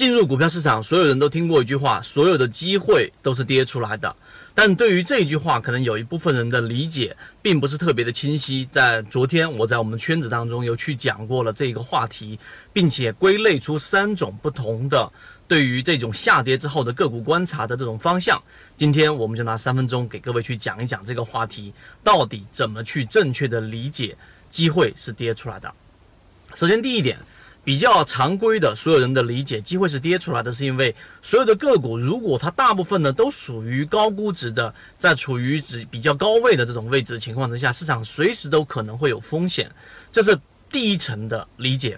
进入股票市场，所有人都听过一句话：所有的机会都是跌出来的。但对于这一句话，可能有一部分人的理解并不是特别的清晰。在昨天，我在我们圈子当中有去讲过了这个话题，并且归类出三种不同的对于这种下跌之后的个股观察的这种方向。今天我们就拿三分钟给各位去讲一讲这个话题，到底怎么去正确的理解机会是跌出来的。首先，第一点。比较常规的，所有人的理解，机会是跌出来的，是因为所有的个股，如果它大部分呢都属于高估值的，在处于指比较高位的这种位置的情况之下，市场随时都可能会有风险，这是第一层的理解。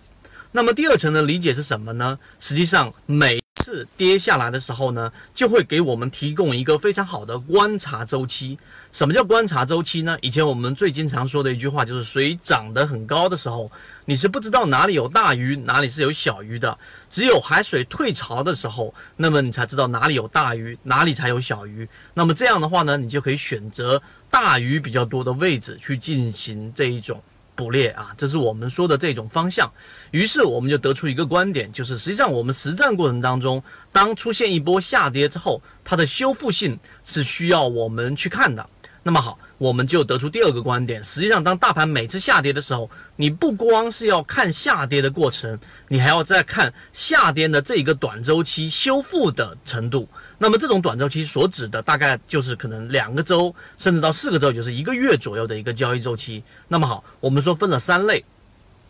那么第二层的理解是什么呢？实际上每次跌下来的时候呢，就会给我们提供一个非常好的观察周期。什么叫观察周期呢？以前我们最经常说的一句话就是：水涨得很高的时候，你是不知道哪里有大鱼，哪里是有小鱼的；只有海水退潮的时候，那么你才知道哪里有大鱼，哪里才有小鱼。那么这样的话呢，你就可以选择大鱼比较多的位置去进行这一种。捕猎啊，这是我们说的这种方向。于是我们就得出一个观点，就是实际上我们实战过程当中，当出现一波下跌之后，它的修复性是需要我们去看的。那么好。我们就得出第二个观点，实际上，当大盘每次下跌的时候，你不光是要看下跌的过程，你还要再看下跌的这一个短周期修复的程度。那么，这种短周期所指的大概就是可能两个周，甚至到四个周，就是一个月左右的一个交易周期。那么好，我们说分了三类，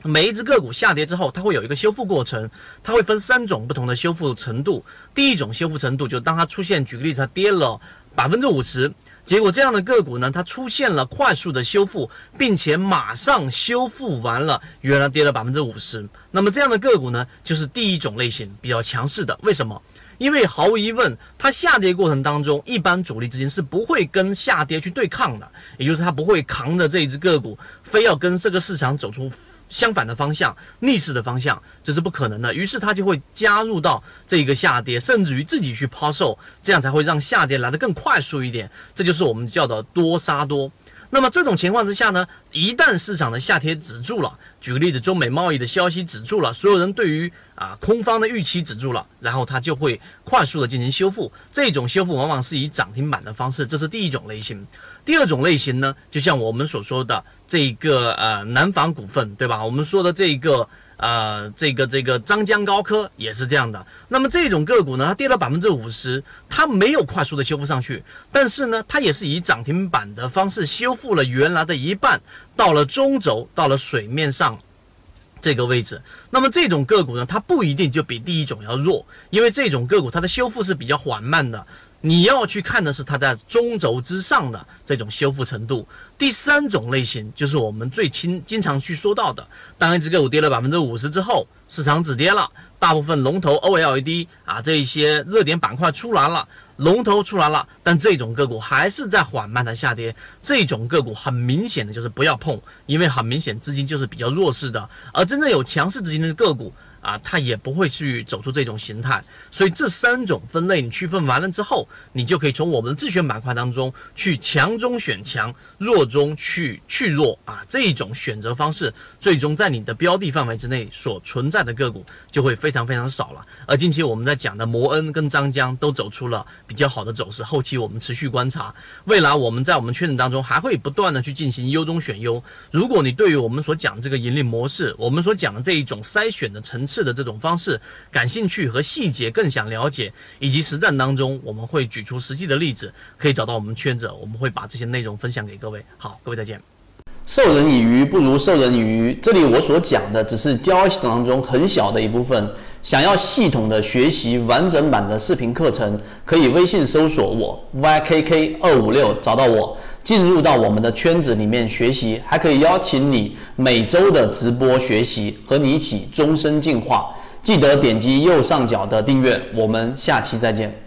每一只个股下跌之后，它会有一个修复过程，它会分三种不同的修复程度。第一种修复程度，就当它出现，举个例子，它跌了百分之五十。结果这样的个股呢，它出现了快速的修复，并且马上修复完了，原来跌了百分之五十。那么这样的个股呢，就是第一种类型比较强势的。为什么？因为毫无疑问，它下跌过程当中，一般主力资金是不会跟下跌去对抗的，也就是它不会扛着这一只个股，非要跟这个市场走出。相反的方向，逆势的方向，这是不可能的。于是他就会加入到这一个下跌，甚至于自己去抛售，这样才会让下跌来得更快速一点。这就是我们叫的多杀多。那么这种情况之下呢，一旦市场的下跌止住了，举个例子，中美贸易的消息止住了，所有人对于啊空方的预期止住了，然后它就会快速的进行修复。这种修复往往是以涨停板的方式，这是第一种类型。第二种类型呢，就像我们所说的这个呃南方股份，对吧？我们说的这个。呃，这个这个张江高科也是这样的。那么这种个股呢，它跌了百分之五十，它没有快速的修复上去，但是呢，它也是以涨停板的方式修复了原来的一半，到了中轴，到了水面上这个位置。那么这种个股呢，它不一定就比第一种要弱，因为这种个股它的修复是比较缓慢的。你要去看的是它在中轴之上的这种修复程度。第三种类型就是我们最经经常去说到的，当一只个股跌了百分之五十之后，市场止跌了，大部分龙头 OLED 啊这一些热点板块出来了，龙头出来了，但这种个股还是在缓慢的下跌。这种个股很明显的就是不要碰，因为很明显资金就是比较弱势的，而真正有强势资金的个股。啊，它也不会去走出这种形态，所以这三种分类你区分完了之后，你就可以从我们的自选板块当中去强中选强，弱中去去弱啊，这一种选择方式，最终在你的标的范围之内所存在的个股就会非常非常少了。而近期我们在讲的摩恩跟张江都走出了比较好的走势，后期我们持续观察，未来我们在我们圈子当中还会不断的去进行优中选优。如果你对于我们所讲这个盈利模式，我们所讲的这一种筛选的层次，是的这种方式，感兴趣和细节更想了解，以及实战当中我们会举出实际的例子，可以找到我们圈子，我们会把这些内容分享给各位。好，各位再见。授人以鱼不如授人以渔，这里我所讲的只是交易系统当中很小的一部分。想要系统的学习完整版的视频课程，可以微信搜索我 ykk 二五六找到我，进入到我们的圈子里面学习，还可以邀请你每周的直播学习，和你一起终身进化。记得点击右上角的订阅，我们下期再见。